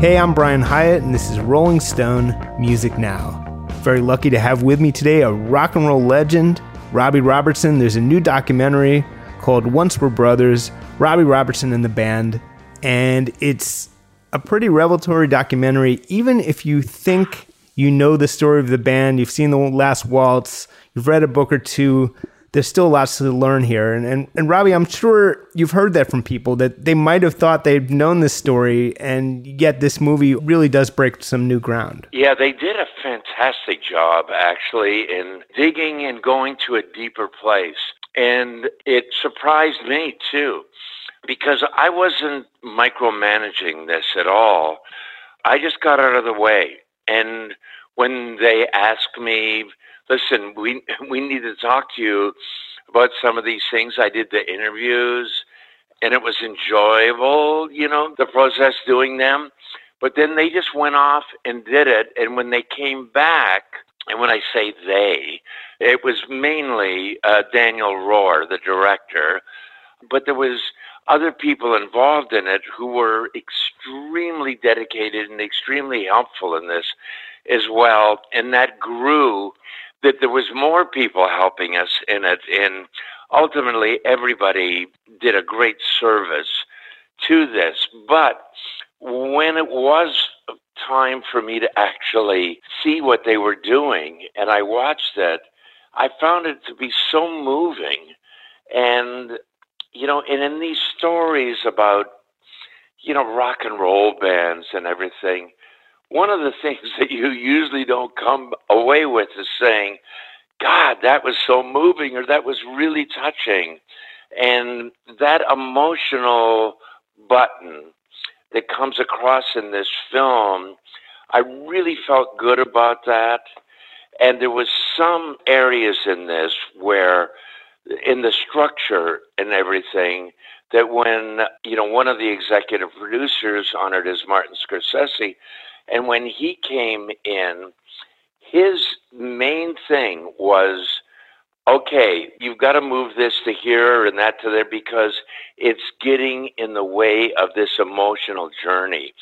Hey, I'm Brian Hiatt, and this is Rolling Stone Music Now. Very lucky to have with me today a rock and roll legend, Robbie Robertson. There's a new documentary called Once We Were Brothers, Robbie Robertson and the Band, and it's a pretty revelatory documentary, even if you think you know the story of the band, you've seen the last waltz, you've read a book or two there's still lots to learn here. And, and, and Robbie, I'm sure you've heard that from people that they might have thought they'd known this story, and yet this movie really does break some new ground. Yeah, they did a fantastic job, actually, in digging and going to a deeper place. And it surprised me, too, because I wasn't micromanaging this at all. I just got out of the way. And when they asked me, listen, we we need to talk to you about some of these things. I did the interviews, and it was enjoyable, you know, the process doing them. But then they just went off and did it, and when they came back, and when I say they, it was mainly uh, Daniel Roher, the director, but there was other people involved in it who were extremely dedicated and extremely helpful in this as well, and that grew that there was more people helping us in it, and ultimately everybody did a great service to this. But when it was time for me to actually see what they were doing, and I watched it, I found it to be so moving. And, you know, and in these stories about, you know, rock and roll bands and everything, one of the things that you usually don't come away with is saying, God, that was so moving or that was really touching. And that emotional button that comes across in this film, I really felt good about that. And there was some areas in this where in the structure and everything that when you know one of the executive producers on it is Martin Scorsese and when he came in, his main thing was okay, you've got to move this to here and that to there because it's getting in the way of this emotional journey.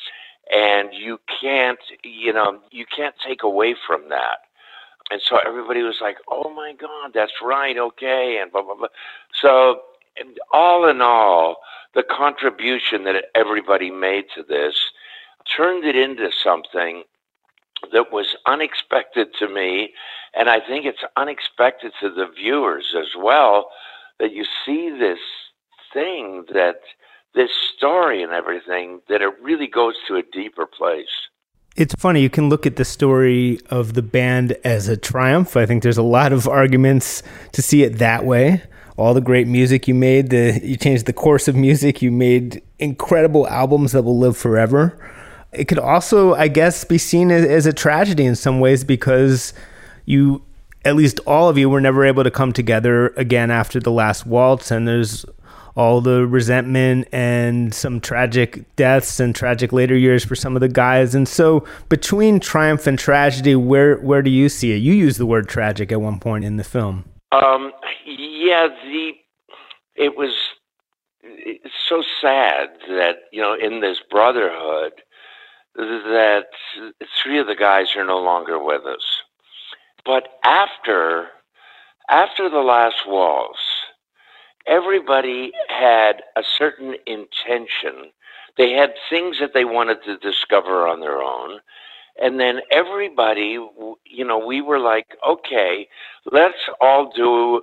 And you can't, you know, you can't take away from that. And so everybody was like, oh my God, that's right, okay, and blah, blah, blah. So, all in all, the contribution that everybody made to this turned it into something that was unexpected to me, and I think it's unexpected to the viewers as well that you see this thing that this story and everything that it really goes to a deeper place. It's funny, you can look at the story of the band as a triumph. I think there's a lot of arguments to see it that way. All the great music you made, the you changed the course of music, you made incredible albums that will live forever it could also, I guess, be seen as, as a tragedy in some ways because you, at least all of you, were never able to come together again after the last waltz, and there's all the resentment and some tragic deaths and tragic later years for some of the guys. And so, between triumph and tragedy, where where do you see it? You use the word tragic at one point in the film. Um, yeah, the it was so sad that you know in this brotherhood that three of the guys are no longer with us. But after after the last waltz, everybody had a certain intention. They had things that they wanted to discover on their own. And then everybody, you know, we were like, okay, let's all do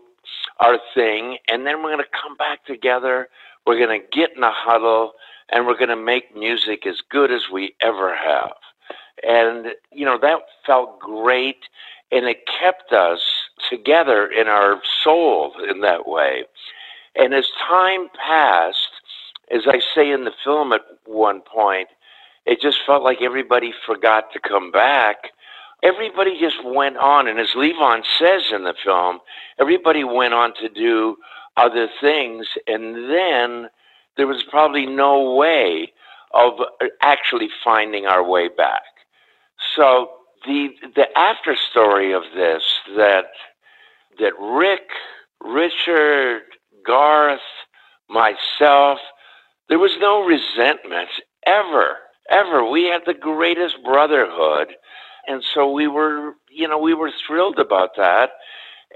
our thing. And then we're going to come back together. We're going to get in a huddle and we're going to make music as good as we ever have. And, you know, that felt great and it kept us together in our soul in that way. And as time passed, as I say in the film at one point, it just felt like everybody forgot to come back. Everybody just went on, and as Levon says in the film, everybody went on to do other things, and then there was probably no way of uh, actually finding our way back. So the the after story of this that that Rick, Richard, Garth, myself, there was no resentment ever ever. We had the greatest brotherhood. And so we were, you know, we were thrilled about that.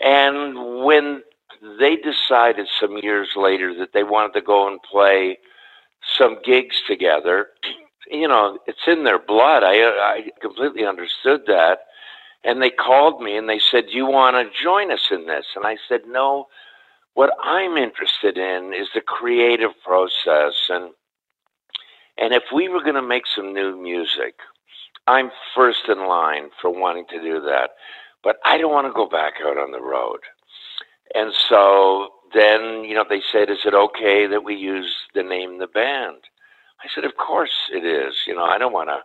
And when they decided some years later that they wanted to go and play some gigs together, you know, it's in their blood. I, I completely understood that. And they called me and they said, Do you want to join us in this? And I said, No, what I'm interested in is the creative process. And, and if we were going to make some new music, I'm first in line for wanting to do that. But I don't want to go back out on the road. And so then, you know, they said, Is it okay that we use the name the band? I said, Of course it is. You know, I don't want to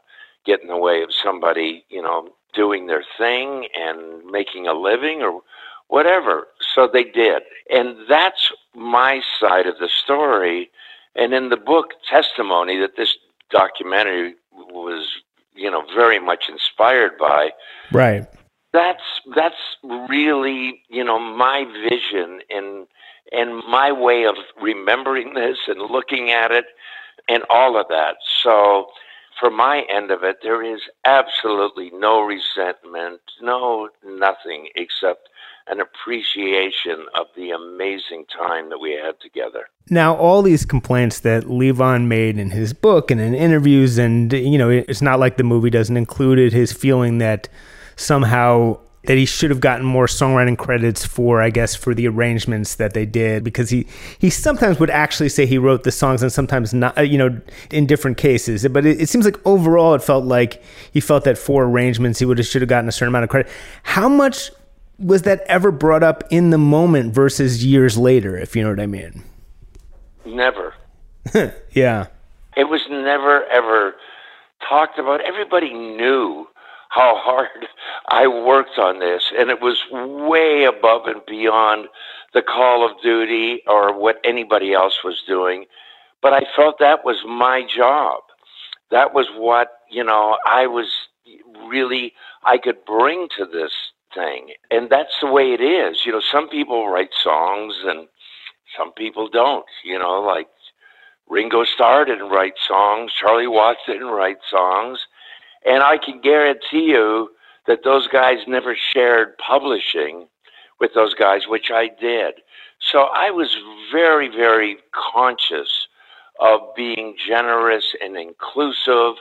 get in the way of somebody, you know, doing their thing and making a living or whatever. So they did. And that's my side of the story. And in the book, testimony that this documentary was, you know, very much inspired by. Right. That's that's really, you know, my vision and and my way of remembering this and looking at it and all of that. So for my end of it, there is absolutely no resentment, no nothing except an appreciation of the amazing time that we had together. Now, all these complaints that Levon made in his book and in interviews, and you know, it's not like the movie doesn't include it, his feeling that somehow that he should have gotten more songwriting credits for, I guess, for the arrangements that they did, because he he sometimes would actually say he wrote the songs and sometimes not, uh, you know, in different cases. But it, it seems like overall, it felt like he felt that for arrangements he would have should have gotten a certain amount of credit. How much was that ever brought up in the moment versus years later, if you know what I mean? Never. yeah. It was never ever talked about. Everybody knew how hard I worked on this, and it was way above and beyond the call of duty or what anybody else was doing. But I felt that was my job. That was what, you know, I was really, I could bring to this thing. And that's the way it is. You know, some people write songs and some people don't, you know, like Ringo Starr didn't write songs, Charlie Watts didn't write songs and I can guarantee you that those guys never shared publishing with those guys, which I did. So I was very, very conscious of being generous and inclusive.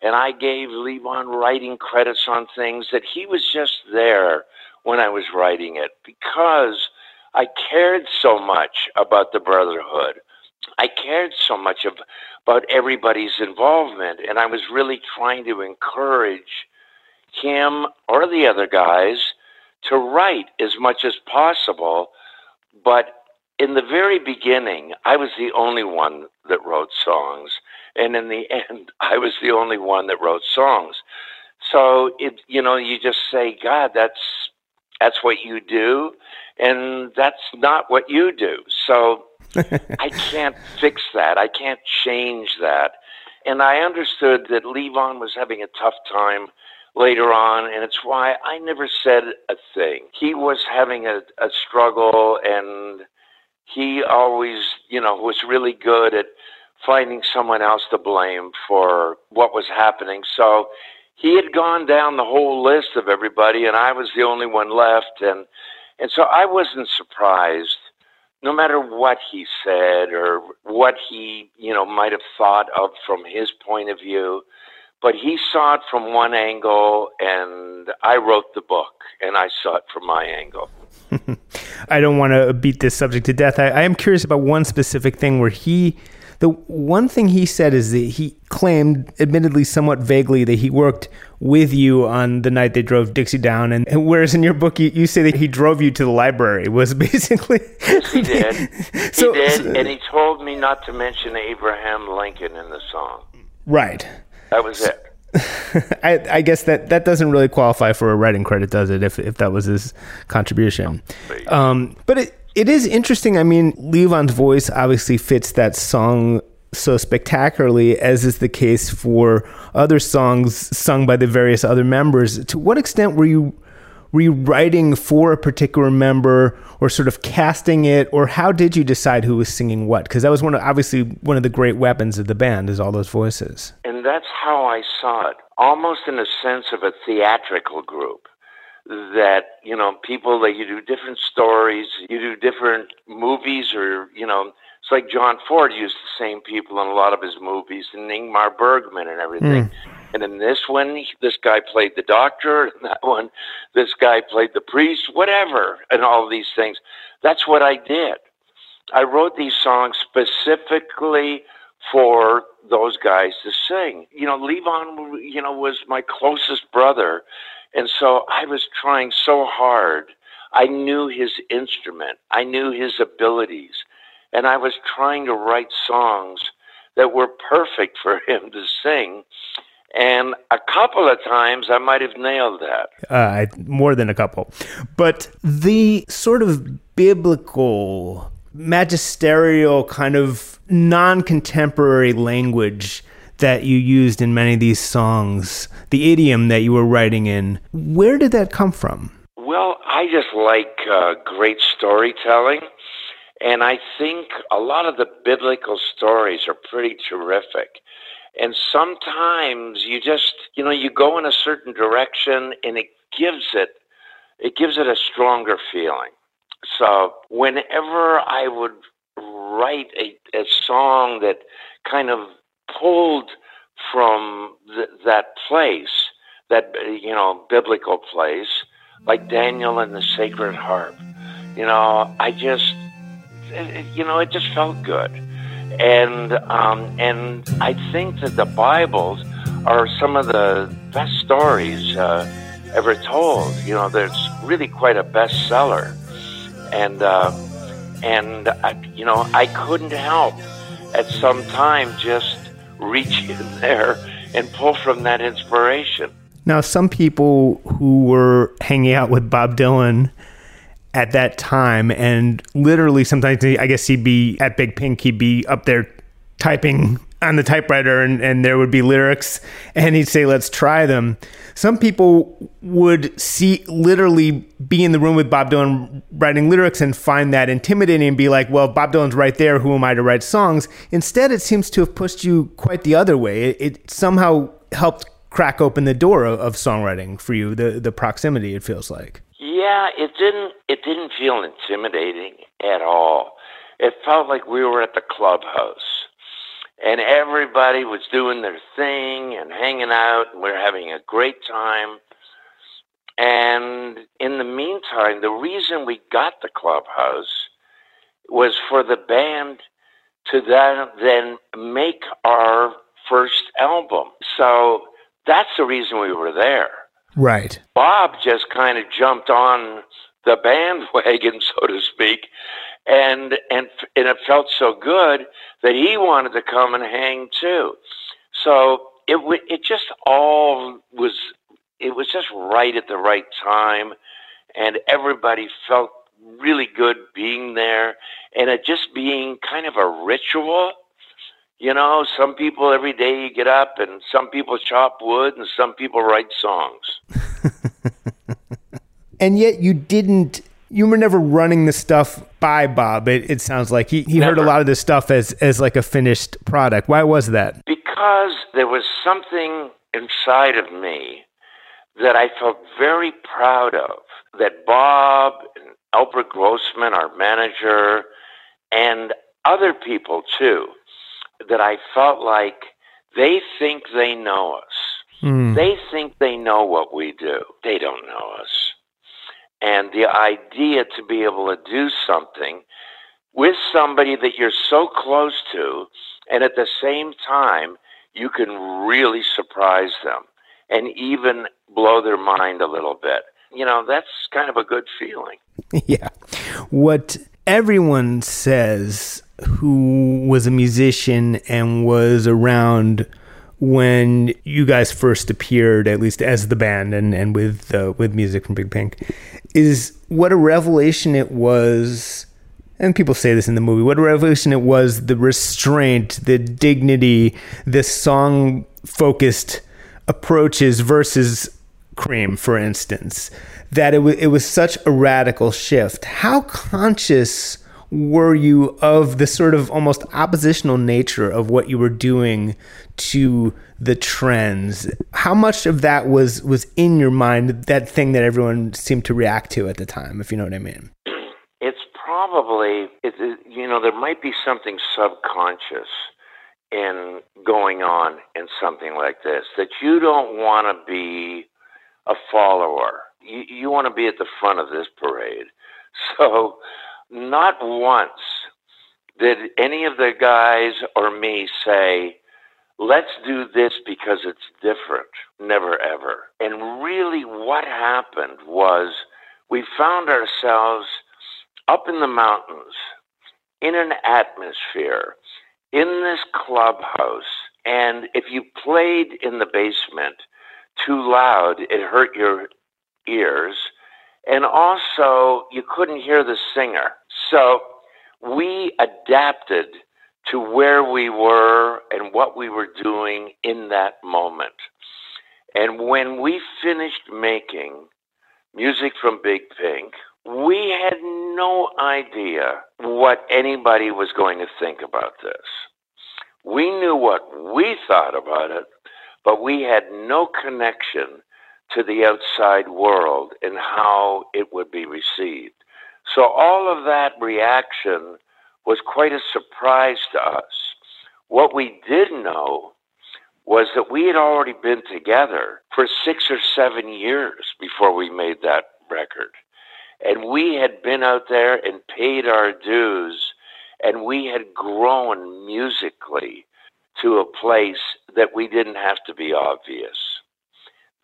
And I gave Levon writing credits on things that he was just there when I was writing it because I cared so much about the brotherhood. I cared so much of, about everybody's involvement, and I was really trying to encourage him or the other guys to write as much as possible. But in the very beginning, I was the only one that wrote songs, and in the end, I was the only one that wrote songs. So it, you know, you just say, God, that's that's what you do, and that's not what you do. So I can't fix that. I can't change that. And I understood that Levon was having a tough time later on, and it's why I never said a thing. He was having a, a struggle, and he always, you know, was really good at finding someone else to blame for what was happening. So he had gone down the whole list of everybody, and I was the only one left, and and so I wasn't surprised no matter what he said or what he, you know, might have thought of from his point of view, but he saw it from one angle and I wrote the book and I saw it from my angle. I don't want to beat this subject to death. I, I am curious about one specific thing where he the one thing he said is that he claimed, admittedly somewhat vaguely, that he worked with you on the night they drove Dixie down. And, and whereas in your book, you, you, say that he drove you to the library, was basically. Yes, he did. so, he did. and he told me not to mention Abraham Lincoln in the song. Right. That was it. I, I, guess that, that doesn't really qualify for a writing credit, does it? If if that was his contribution, um, but it, it is interesting. I mean, Levon's voice obviously fits that song so spectacularly, as is the case for other songs sung by the various other members. To what extent were you rewriting for a particular member or sort of casting it or how did you decide who was singing what because that was one of obviously one of the great weapons of the band is all those voices and that's how I saw it, almost in a sense of a theatrical group. That, you know, people that you do different stories, you do different movies, or, you know, it's like John Ford used the same people in a lot of his movies, and Ingmar Bergman and everything. Mm. And in this one, this guy played the doctor, and that one, this guy played the priest, whatever, and all these things. That's what I did. I wrote these songs specifically for those guys to sing. You know, Levon, you know, was my closest brother. And so I was trying so hard. I knew his instrument, I knew his abilities, and I was trying to write songs that were perfect for him to sing. And a couple of times I might have nailed that. Uh, more than a couple. But the sort of biblical, magisterial kind of non contemporary language that you used in many of these songs, the idiom that you were writing in, where did that come from? Well, I just like uh, great storytelling. And I think a lot of the biblical stories are pretty terrific. And sometimes you just, you know, you go in a certain direction and it gives it, it gives it a stronger feeling. So whenever I would write a, a song that kind of pulled from th- that place, that you know biblical place, like Daniel and the Sacred Harp. You know, I just, it, you know, it just felt good, and um, and I think that the Bibles are some of the best stories uh, ever told. You know, there's really quite a bestseller, and. Uh, and I, you know I couldn't help at some time just reach in there and pull from that inspiration. Now, some people who were hanging out with Bob Dylan at that time, and literally sometimes I guess he'd be at Big Pink, he'd be up there typing on the typewriter and, and there would be lyrics and he'd say let's try them. Some people would see literally be in the room with bob dylan writing lyrics and find that intimidating and be like well bob dylan's right there who am i to write songs? Instead it seems to have pushed you quite the other way. It, it somehow helped crack open the door of, of songwriting for you the, the proximity it feels like. Yeah it didn't it didn't feel intimidating at all. It felt like we were at the clubhouse and everybody was doing their thing and hanging out and we are having a great time. And in the meantime the reason we got the clubhouse was for the band to then, then make our first album. So that's the reason we were there. Right. Bob just kind of jumped on the bandwagon so to speak and and and it felt so good that he wanted to come and hang too. So it it just all was it was just right at the right time, and everybody felt really good being there, and it just being kind of a ritual. You know, some people every day you get up, and some people chop wood, and some people write songs. and yet you didn't you were never running the stuff by Bob. It, it sounds like he, he heard a lot of this stuff as, as like a finished product. Why was that? Because there was something inside of me that I felt very proud of. That Bob and Albert Grossman, our manager, and other people too, that I felt like they think they know us. Mm. They think they know what we do. They don't know us. And the idea to be able to do something with somebody that you're so close to, and at the same time, you can really surprise them and even blow their mind a little bit. You know, that's kind of a good feeling. yeah. What everyone says who was a musician and was around when you guys first appeared, at least as the band and, and with uh, with music from Big Pink, is what a revelation it was. And people say this in the movie. What a revelation it was! The restraint, the dignity, the song focused approaches versus Cream, for instance. That it was it was such a radical shift. How conscious were you of the sort of almost oppositional nature of what you were doing to the trends? How much of that was was in your mind? That thing that everyone seemed to react to at the time, if you know what I mean. It's probably it, you know there might be something subconscious in going on in something like this that you don't want to be a follower. You, you want to be at the front of this parade. So, not once did any of the guys or me say, let's do this because it's different. Never ever. And really, what happened was we found ourselves up in the mountains in an atmosphere in this clubhouse. And if you played in the basement too loud, it hurt your ears. And also, you couldn't hear the singer. So we adapted to where we were and what we were doing in that moment. And when we finished making music from Big Pink, we had no idea what anybody was going to think about this. We knew what we thought about it, but we had no connection to the outside world and how it would be received. So all of that reaction was quite a surprise to us. What we did know was that we had already been together for six or seven years before we made that record. And we had been out there and paid our dues, and we had grown musically to a place that we didn't have to be obvious.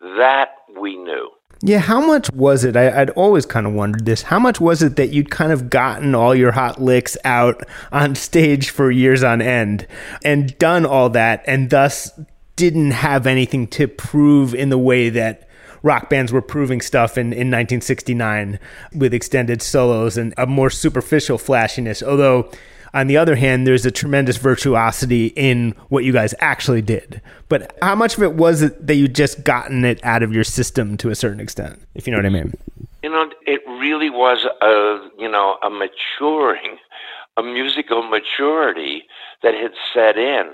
That we knew. Yeah, how much was it? I, would always kind of wondered this. How much was it that you'd kind of gotten all your hot licks out on stage for years on end and done all that and thus didn't have anything to prove in the way that rock bands were proving stuff in, in 1969 with extended solos and a more superficial flashiness. Although, on the other hand, there's a tremendous virtuosity in what you guys actually did. But how much of it was it that you just gotten it out of your system to a certain extent, if you know what I mean? You know, it really was a you know a maturing, a musical maturity that had set in,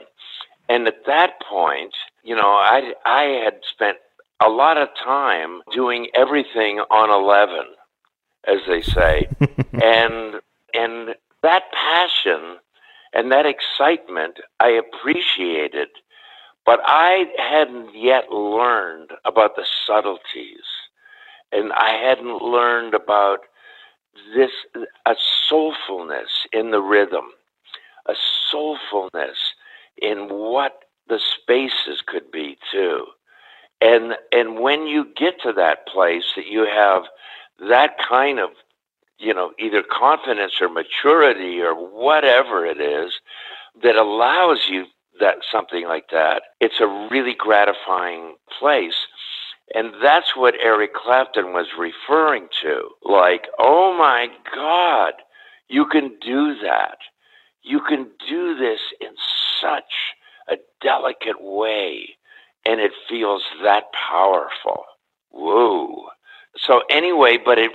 and at that point, you know, I I had spent a lot of time doing everything on 11 as they say and and that passion and that excitement i appreciated but i hadn't yet learned about the subtleties. And i hadn't learned about this a soulfulness in the rhythm a soulfulness in what the spaces could be too. And and when you get to that place that you have that kind of you know either confidence or maturity or whatever it is that allows you that something like that it's a really gratifying place and that's what Eric Clapton was referring to like oh my god you can do that you can do this in such a delicate way and it feels that powerful. Whoa. So anyway, but it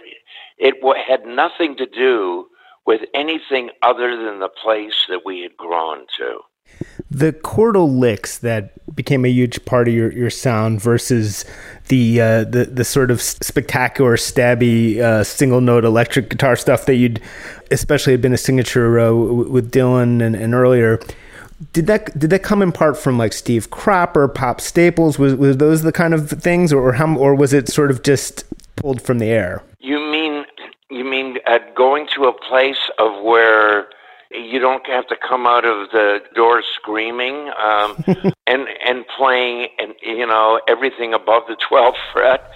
it had nothing to do with anything other than the place that we had grown to. The chordal licks that became a huge part of your, your sound versus the uh, the the sort of spectacular stabby uh, single note electric guitar stuff that you'd especially had been a signature uh, with Dylan and, and earlier did that did that come in part from like Steve Cropper, Pop Staples? Was was those the kind of things, or, or how, or was it sort of just pulled from the air? You mean uh, going to a place of where you don't have to come out of the door screaming um, and and playing and you know everything above the 12th fret.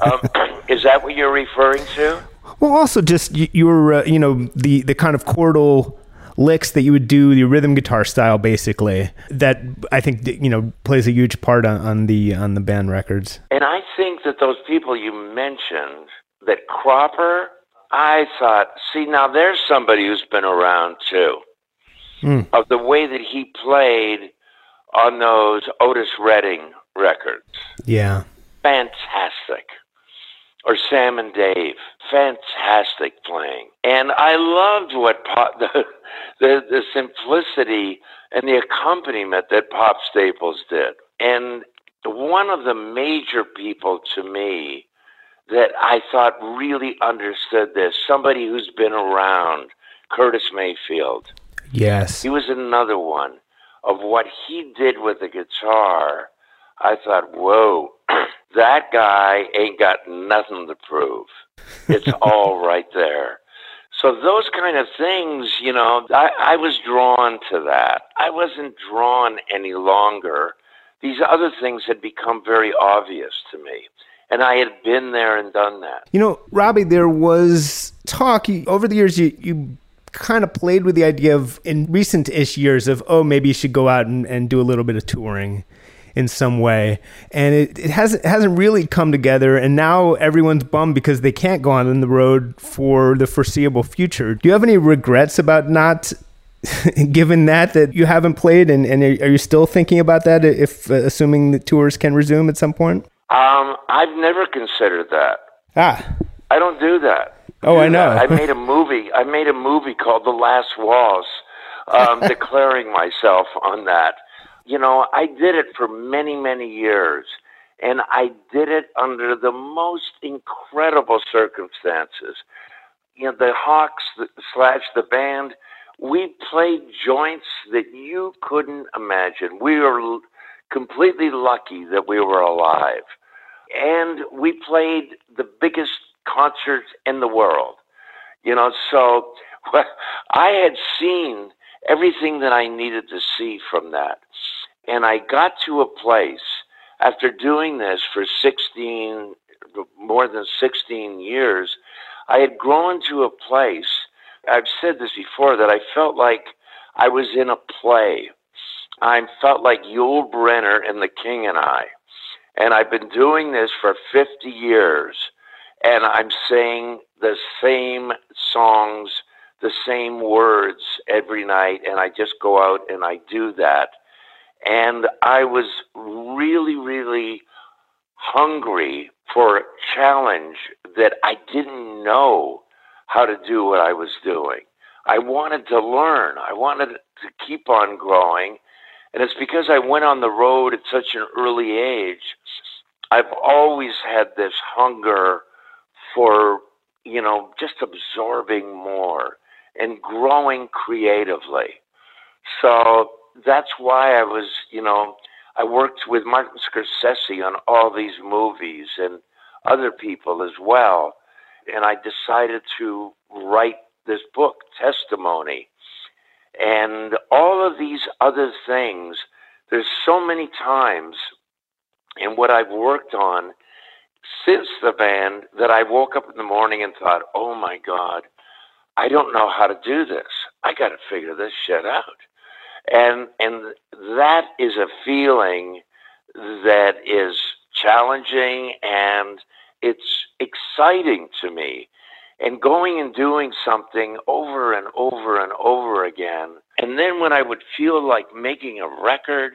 Um, is that what you're referring to? Well also just your uh, you know the the kind of chordal licks that you would do the rhythm guitar style basically that i think you know plays a huge part on, on the on the band records. And i think that those people you mentioned that cropper i thought see now there's somebody who's been around too mm. of the way that he played on those otis redding records yeah fantastic or Sam and Dave. Fantastic playing. And I loved what Pop, the, the, the simplicity and the accompaniment that Pop Staples did. And one of the major people to me that I thought really understood this, somebody who's been around, Curtis Mayfield. Yes. He was another one of what he did with the guitar. I thought, whoa, that guy ain't got nothing to prove. It's all right there. So those kind of things, you know, I, I was drawn to that. I wasn't drawn any longer. These other things had become very obvious to me. And I had been there and done that. You know, Robbie, there was talk over the years. You, you kind of played with the idea of in recent ish years of, oh, maybe you should go out and, and do a little bit of touring in some way. And it, it hasn't hasn't really come together. And now everyone's bummed because they can't go on the road for the foreseeable future. Do you have any regrets about not? given that that you haven't played and, and are you still thinking about that if uh, assuming the tours can resume at some point um, i've never considered that ah i don't do that Oh, I know. I made a movie. I made a movie called The Last Waltz, um, declaring myself on that. You know, I did it for many, many years, and I did it under the most incredible circumstances. You know, the Hawks slash the band, we played joints that you couldn't imagine. We were completely lucky that we were alive. And we played the biggest concerts in the world. You know, so I had seen everything that I needed to see from that. And I got to a place after doing this for 16, more than 16 years, I had grown to a place. I've said this before that I felt like I was in a play. I felt like Yul Brynner and the King and I. And I've been doing this for 50 years and I'm saying the same songs, the same words every night, and I just go out and I do that. And I was really, really hungry for a challenge that I didn't know how to do what I was doing. I wanted to learn. I wanted to keep on growing. And it's because I went on the road at such an early age. I've always had this hunger for, you know, just absorbing more and growing creatively. So that's why I was, you know, I worked with Martin Scorsese on all these movies and other people as well. And I decided to write this book, Testimony. And all of these other things, there's so many times in what I've worked on since the band that I woke up in the morning and thought, oh my God, I don't know how to do this. I got to figure this shit out. And, and that is a feeling that is challenging and it's exciting to me. And going and doing something over and over and over again. And then when I would feel like making a record,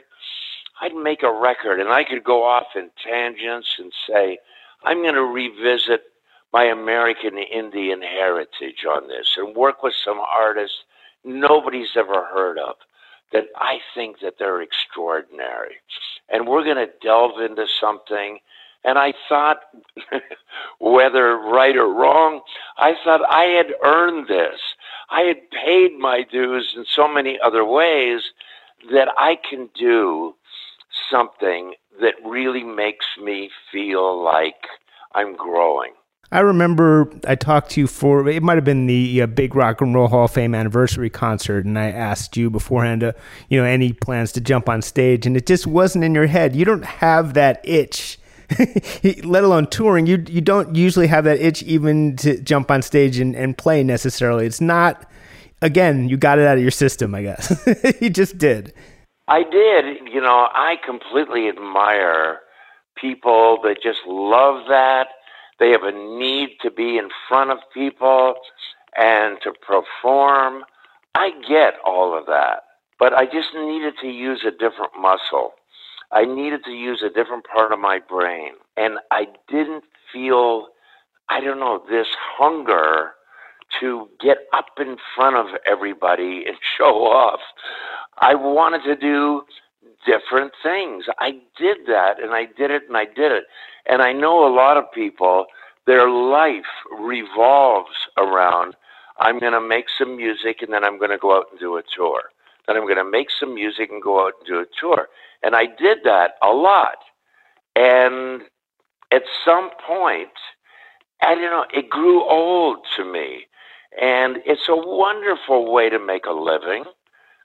I'd make a record and I could go off in tangents and say, I'm going to revisit my American Indian heritage on this and work with some artists nobody's ever heard of that I think that they're extraordinary. And we're going to delve into something. And I thought, whether right or wrong, I thought I had earned this. I had paid my dues in so many other ways that I can do something that really makes me feel like I'm growing. I remember I talked to you for it might have been the uh, Big Rock and Roll Hall of Fame anniversary concert, and I asked you beforehand, to, you know, any plans to jump on stage, and it just wasn't in your head. You don't have that itch, let alone touring. You you don't usually have that itch even to jump on stage and, and play necessarily. It's not. Again, you got it out of your system, I guess. you just did. I did. You know, I completely admire people that just love that. They have a need to be in front of people and to perform. I get all of that, but I just needed to use a different muscle. I needed to use a different part of my brain, and I didn't feel I don't know, this hunger to get up in front of everybody and show off. I wanted to do different things. I did that and I did it and I did it. And I know a lot of people, their life revolves around I'm going to make some music and then I'm going to go out and do a tour. Then I'm going to make some music and go out and do a tour. And I did that a lot. And at some point, I don't know, it grew old to me. And it's a wonderful way to make a living,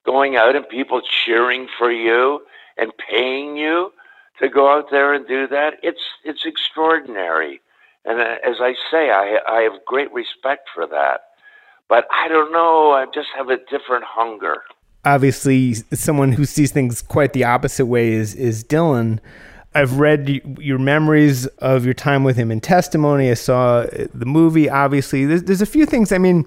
going out and people cheering for you and paying you to go out there and do that. It's it's extraordinary. And uh, as I say, I I have great respect for that. But I don't know, I just have a different hunger. Obviously, someone who sees things quite the opposite way is is Dylan. I've read your memories of your time with him in testimony. I saw uh, the movie. Obviously, there's, there's a few things. I mean,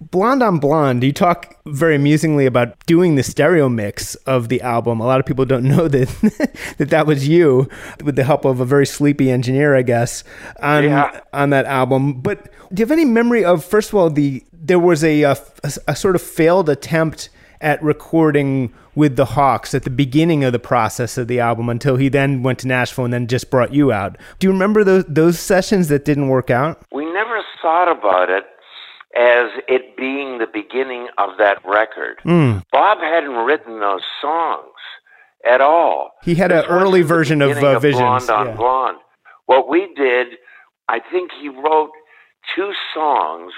Blonde on Blonde, you talk very amusingly about doing the stereo mix of the album. A lot of people don't know that that, that was you with the help of a very sleepy engineer, I guess, on yeah. on that album. But do you have any memory of first of all the there was a, a, a sort of failed attempt at recording with the Hawks at the beginning of the process of the album until he then went to Nashville and then just brought you out. Do you remember those those sessions that didn't work out? We never thought about it as it being the beginning of that record. Mm. Bob hadn't written those songs at all. He had an early version of, uh, of Visions. Blonde on yeah. Blonde. What we did, I think he wrote two songs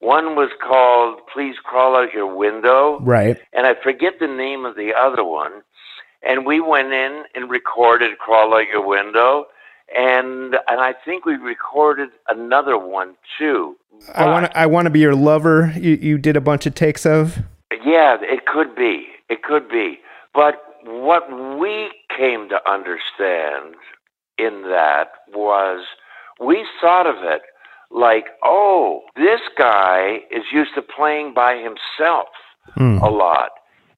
one was called Please Crawl Out Your Window. Right. And I forget the name of the other one. And we went in and recorded Crawl Out Your Window. And and I think we recorded another one too. But, I want to I want to be your lover. You you did a bunch of takes of. Yeah, it could be. It could be. But what we came to understand in that was we thought of it like, oh, this guy is used to playing by himself mm. a lot.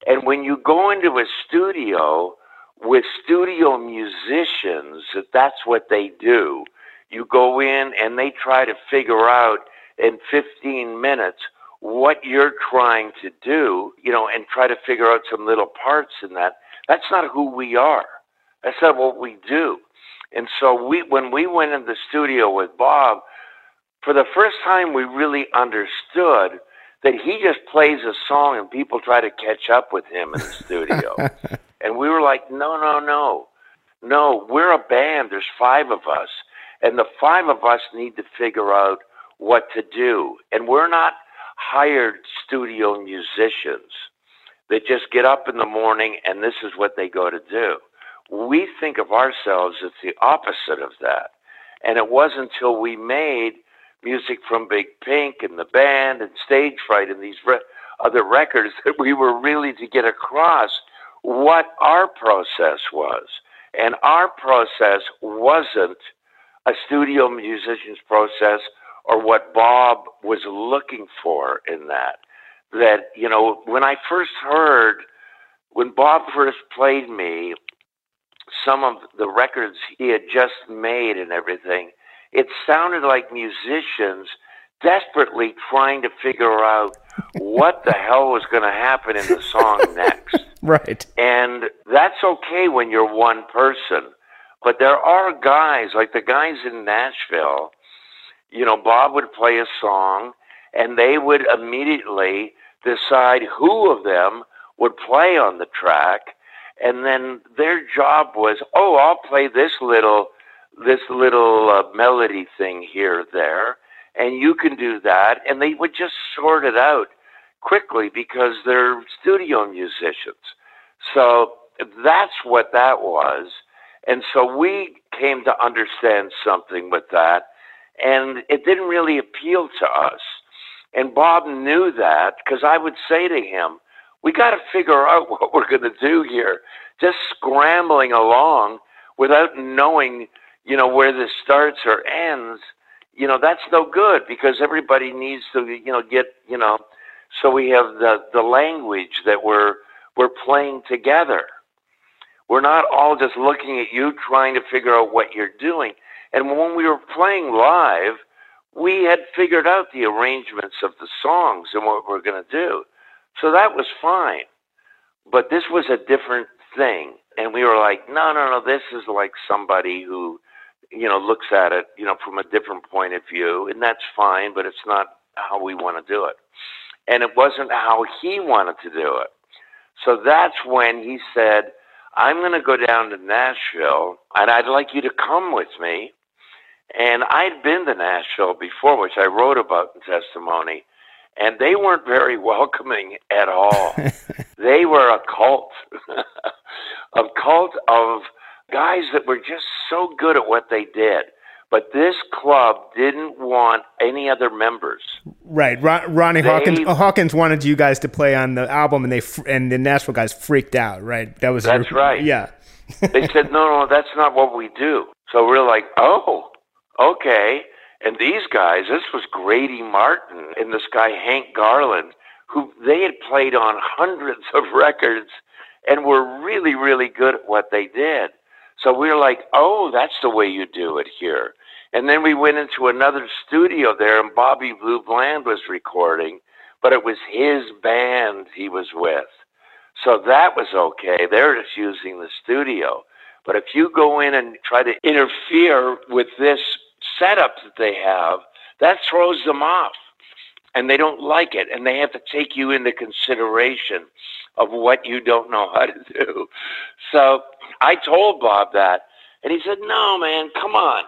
And when you go into a studio with studio musicians, that that's what they do. You go in and they try to figure out in 15 minutes what you're trying to do, you know, and try to figure out some little parts in that. That's not who we are. That's not what we do. And so we, when we went in the studio with Bob, for the first time, we really understood that he just plays a song and people try to catch up with him in the studio. and we were like, no, no, no. No, we're a band. There's five of us. And the five of us need to figure out what to do. And we're not hired studio musicians that just get up in the morning and this is what they go to do. We think of ourselves as the opposite of that. And it wasn't until we made music from Big Pink and the band and Stage Fright and these re- other records that we were really to get across what our process was. And our process wasn't a studio musician's process or what Bob was looking for in that. That, you know, when I first heard, when Bob first played me some of the records he had just made and everything, it sounded like musicians desperately trying to figure out what the hell was going to happen in the song next. Right. And that's okay when you're one person. But there are guys, like the guys in Nashville, you know, Bob would play a song and they would immediately decide who of them would play on the track. And then their job was, oh, I'll play this little this little uh, melody thing here there and you can do that and they would just sort it out quickly because they're studio musicians. So that's what that was and so we came to understand something with that and it didn't really appeal to us. And bob knew that because i would say to him we got to figure out what we're going to do here. Just scrambling along without knowing you know, where this starts or ends, you know, that's no good because everybody needs to, you know, get, you know, so we have the, the language that we're, we're playing together. We're not all just looking at you trying to figure out what you're doing. And when we were playing live, we had figured out the arrangements of the songs and what we're going to do. So that was fine. But this was a different thing. And we were like, no, no, no, this is like somebody who, you know, looks at it, you know, from a different point of view. And that's fine, but it's not how we want to do it. And it wasn't how he wanted to do it. So that's when he said, I'm going to go down to Nashville and I'd like you to come with me. And I'd been to Nashville before, which I wrote about in testimony, and they weren't very welcoming at all. they were a cult, a cult of guys that were just so good at what they did. But this club didn't want any other members. Right, Ron, Ronnie they, Hawkins. Uh, Hawkins wanted you guys to play on the album, and they and the Nashville guys freaked out. Right, that was that's right. Yeah, they said no, no, that's not what we do. So we're like, oh, okay. And these guys, this was Grady Martin and this guy Hank Garland, who they had played on hundreds of records and were really, really good at what they did. So we were like, oh, that's the way you do it here. And then we went into another studio there, and Bobby Blue Bland was recording, but it was his band he was with. So that was okay. They're just using the studio. But if you go in and try to interfere with this setup that they have, that throws them off. And they don't like it. And they have to take you into consideration of what you don't know how to do. So I told Bob that. And he said, No, man, come on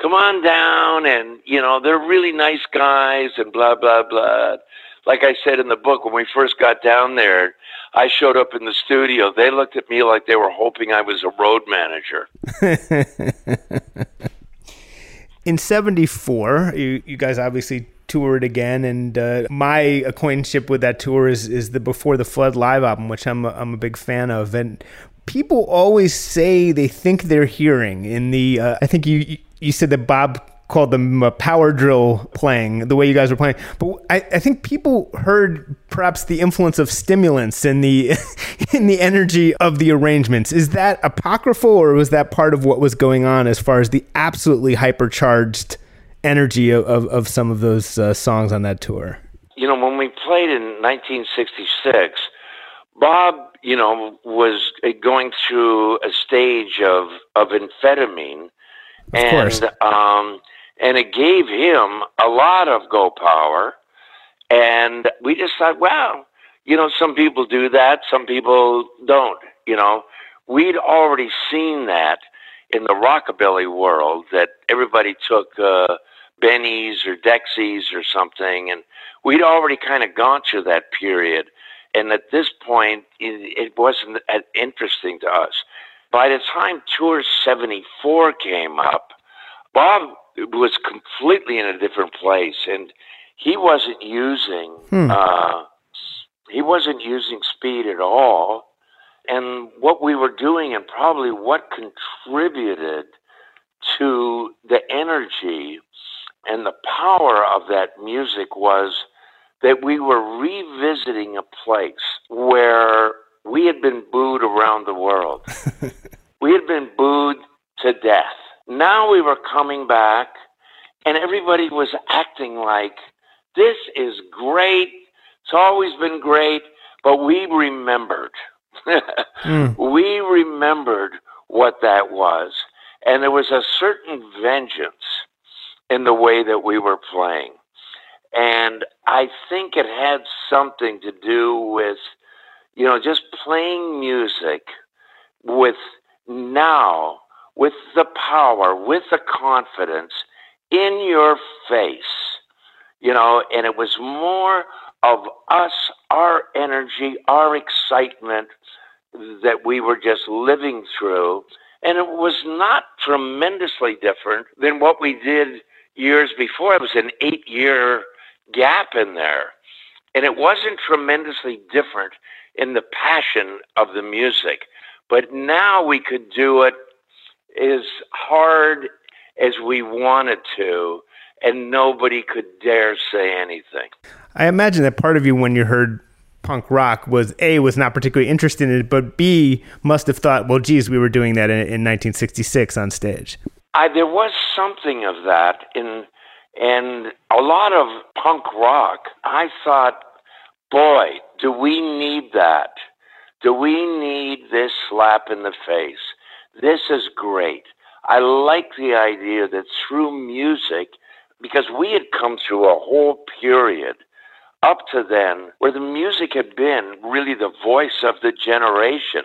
come on down and you know they're really nice guys and blah blah blah like i said in the book when we first got down there i showed up in the studio they looked at me like they were hoping i was a road manager in 74 you, you guys obviously toured again and uh, my acquaintanceship with that tour is, is the before the flood live album which I'm a, I'm a big fan of and people always say they think they're hearing in the uh, i think you you said that Bob called them power drill playing the way you guys were playing but I, I, think people heard perhaps the influence of stimulants in the in the energy of the arrangements. Is that apocryphal or was that part of what was going on as far as the absolutely hypercharged energy of, of, of some of those uh, songs on that tour you know when we played in 1966 bob you know was going through a stage of of amphetamine of and course. um, and it gave him a lot of go power. And we just thought, well, you know, some people do that, some people don't. You know, we'd already seen that in the rockabilly world that everybody took uh, bennies or dexies or something, and we'd already kind of gone through that period. And at this point, it, it wasn't interesting to us. By the time Tour 74 came up, Bob was completely in a different place, and he wasn't using hmm. uh, he wasn't using speed at all. And what we were doing, and probably what contributed to the energy and the power of that music was that we were revisiting a place where we had been booed around the world. we had been booed to death. Now we were coming back, and everybody was acting like this is great. It's always been great, but we remembered. mm. We remembered what that was. And there was a certain vengeance in the way that we were playing. And I think it had something to do with you know, just playing music with now, with the power, with the confidence in your face, you know, and it was more of us, our energy, our excitement that we were just living through. And it was not tremendously different than what we did years before. It was an eight year gap in there. And it wasn't tremendously different in the passion of the music. But now we could do it as hard as we wanted to, and nobody could dare say anything. I imagine that part of you, when you heard punk rock, was A, was not particularly interested in it, but B, must have thought, well, geez, we were doing that in, in 1966 on stage. I, there was something of that in And a lot of punk rock, I thought, boy, do we need that? Do we need this slap in the face? This is great. I like the idea that through music, because we had come through a whole period up to then where the music had been really the voice of the generation.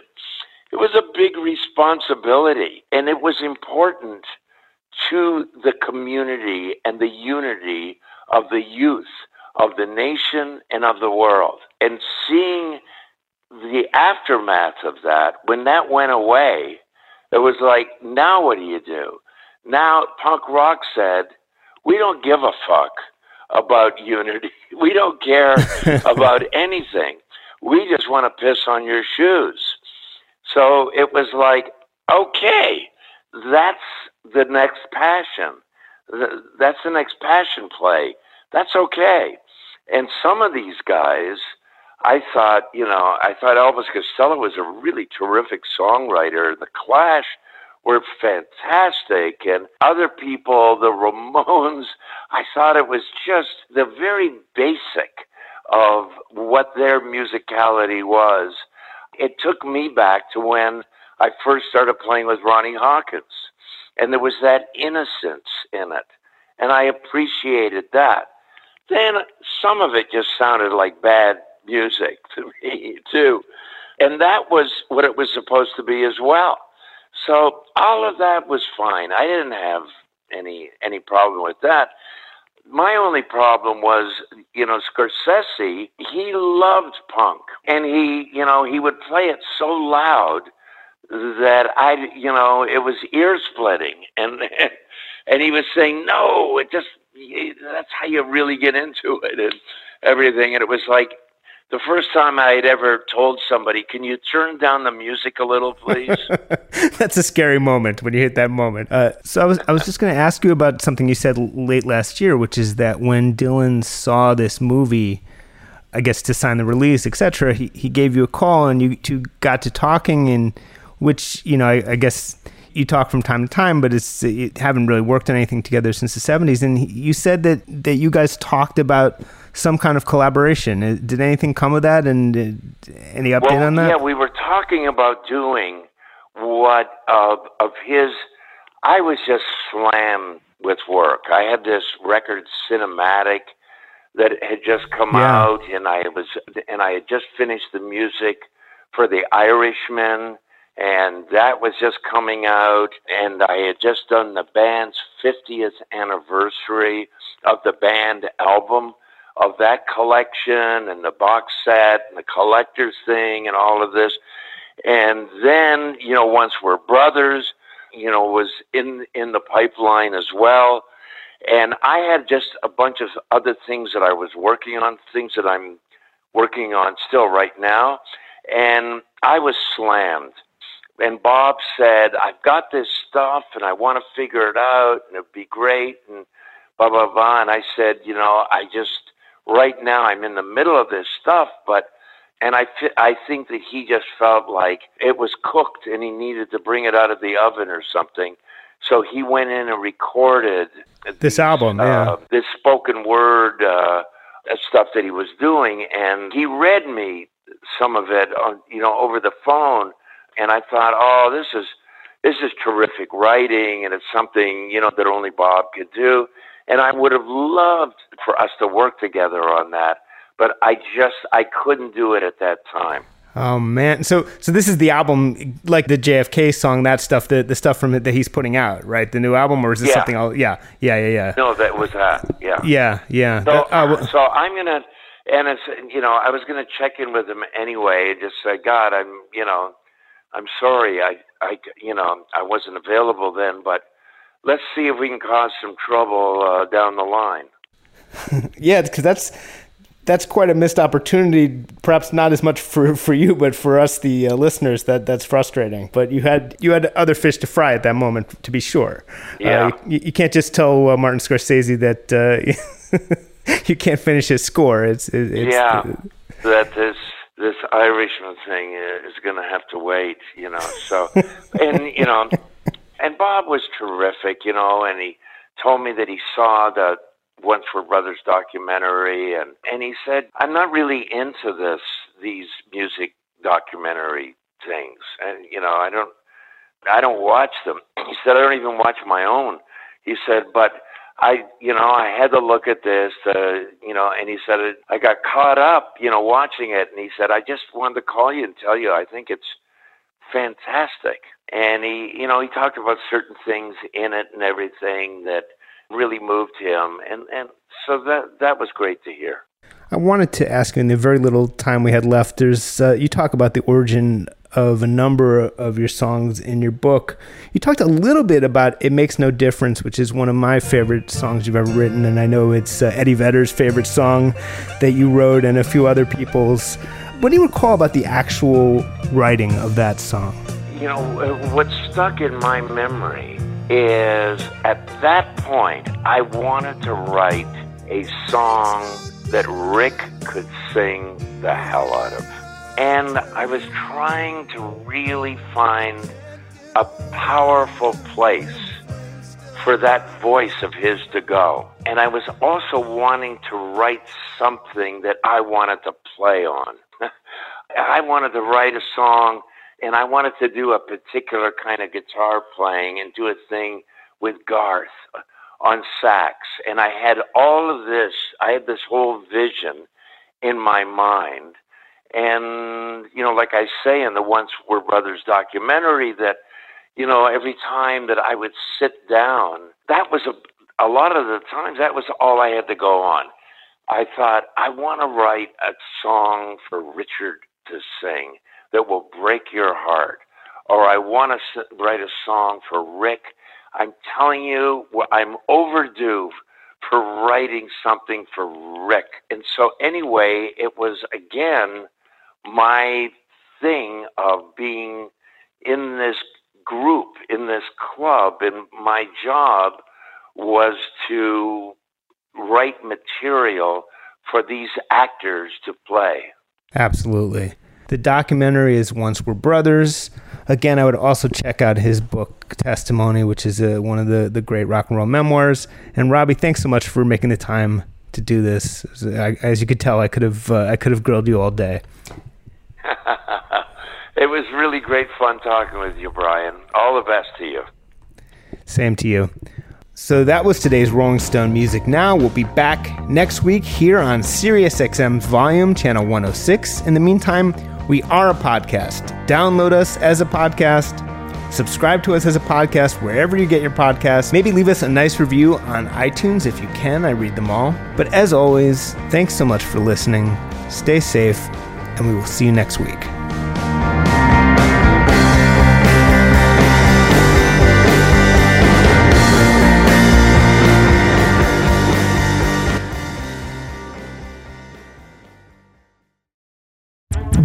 It was a big responsibility and it was important to the community and the unity of the youth of the nation and of the world. And seeing the aftermath of that, when that went away, it was like, now what do you do? Now punk rock said, we don't give a fuck about unity. We don't care about anything. We just want to piss on your shoes. So it was like, okay, that's the next passion. That's the next passion play. That's okay. And some of these guys, I thought, you know, I thought Elvis Costello was a really terrific songwriter. The Clash were fantastic. And other people, the Ramones, I thought it was just the very basic of what their musicality was. It took me back to when I first started playing with Ronnie Hawkins. And there was that innocence in it. And I appreciated that. Then some of it just sounded like bad music to me, too. And that was what it was supposed to be as well. So all of that was fine. I didn't have any any problem with that. My only problem was, you know, Scorsese, he loved punk and he, you know, he would play it so loud that I, you know, it was ear splitting and and he was saying, "No, it just that's how you really get into it and everything." And it was like the first time I had ever told somebody, "Can you turn down the music a little, please?" That's a scary moment when you hit that moment. Uh, so I was I was just going to ask you about something you said late last year, which is that when Dylan saw this movie, I guess to sign the release, etc., he he gave you a call and you two got to talking, and which you know I, I guess you talk from time to time, but it's you haven't really worked on anything together since the '70s. And you said that that you guys talked about some kind of collaboration. Uh, did anything come of that? And uh, any update well, on that? Yeah, we were talking about doing what of of his. I was just slammed with work. I had this record Sinematic that had just come yeah. out, and I was and I had just finished the music for The Irishman, and that was just coming out, and I had just done the band's 50th anniversary of the band album of that collection and the box set and the collector's thing and all of this. And then, you know, Once Were Brothers, you know, was in in the pipeline as well. And I had just a bunch of other things that I was working on, things that I'm working on still right now. And I was slammed. And Bob said, I've got this stuff and I want to figure it out and it'd be great and blah, blah, blah. And I said, you know, I just, right now I'm in the middle of this stuff, but and I I think that he just felt like it was cooked and he needed to bring it out of the oven or something. So he went in and recorded this these, album, yeah, uh, this spoken word uh, stuff that he was doing, and he read me some of it on you know over the phone, and I thought, oh, this is this is terrific writing, and it's something you know that only Bob could do. And I would have loved for us to work together on that, but I just I couldn't do it at that time. Oh man! So so this is the album, like the JFK song, that stuff, the the stuff from it that he's putting out, right? The new album, or is this yeah. something else? Yeah, yeah, yeah, yeah. No, that was that. Yeah. Yeah, yeah. So, uh, well, so I'm gonna, and it's you know I was gonna check in with him anyway, and just say, God, I'm you know, I'm sorry, I I you know I wasn't available then, but let's see if we can cause some trouble uh, down the line. yeah, because that's that's quite a missed opportunity. Perhaps not as much for, for you, but for us, the uh, listeners, that that's frustrating. But you had you had other fish to fry at that moment, to be sure. Uh, yeah, uh, you, you, can't just tell uh, Martin Scorsese that uh, you can't finish his score. It's, it's yeah, that this this Irishman thing uh, is going to have to wait. You know, so and you know and Bob was terrific, you know, and he told me that he saw the Once Were Brothers documentary, and and he said, "I'm not really into this these music documentary things, and you know, I don't I don't watch them." He said, "I don't even watch my own." He said, "But." I, you know, I had to look at this, uh, you know, and he said, I got caught up, you know, watching it. And he said, I just wanted to call you and tell you I think it's fantastic. And he, you know, he talked about certain things in it and everything that really moved him. And, and so that, that was great to hear. I wanted to ask you in the very little time we had left, there's, uh, you talk about the origin of a number of your songs in your book. You talked a little bit about It Makes No Difference, which is one of my favorite songs you've ever written. And I know it's uh, Eddie Vedder's favorite song that you wrote and a few other people's. What do you recall about the actual writing of that song? You know, uh, what stuck in my memory is at that point, I wanted to write a song that Rick could sing the hell out of. And I was trying to really find a powerful place for that voice of his to go. And I was also wanting to write something that I wanted to play on. I wanted to write a song and I wanted to do a particular kind of guitar playing and do a thing with Garth on sax. And I had all of this, I had this whole vision in my mind. And, you know, like I say in the Once Were Brothers documentary, that, you know, every time that I would sit down, that was a, a lot of the times, that was all I had to go on. I thought, I want to write a song for Richard to sing that will break your heart. Or I want to write a song for Rick. I'm telling you, I'm overdue for writing something for Rick. And so, anyway, it was again my thing of being in this group, in this club, and my job was to write material for these actors to play. Absolutely. The documentary is Once Were Brothers. Again, I would also check out his book, Testimony, which is uh, one of the, the great rock and roll memoirs. And Robbie, thanks so much for making the time to do this. As you could tell, I could have uh, I could have grilled you all day. It was really great fun talking with you, Brian. All the best to you. Same to you. So that was today's Rolling Stone Music Now. We'll be back next week here on SiriusXM's Volume Channel 106. In the meantime, we are a podcast. Download us as a podcast. Subscribe to us as a podcast wherever you get your podcasts. Maybe leave us a nice review on iTunes if you can. I read them all. But as always, thanks so much for listening. Stay safe, and we will see you next week.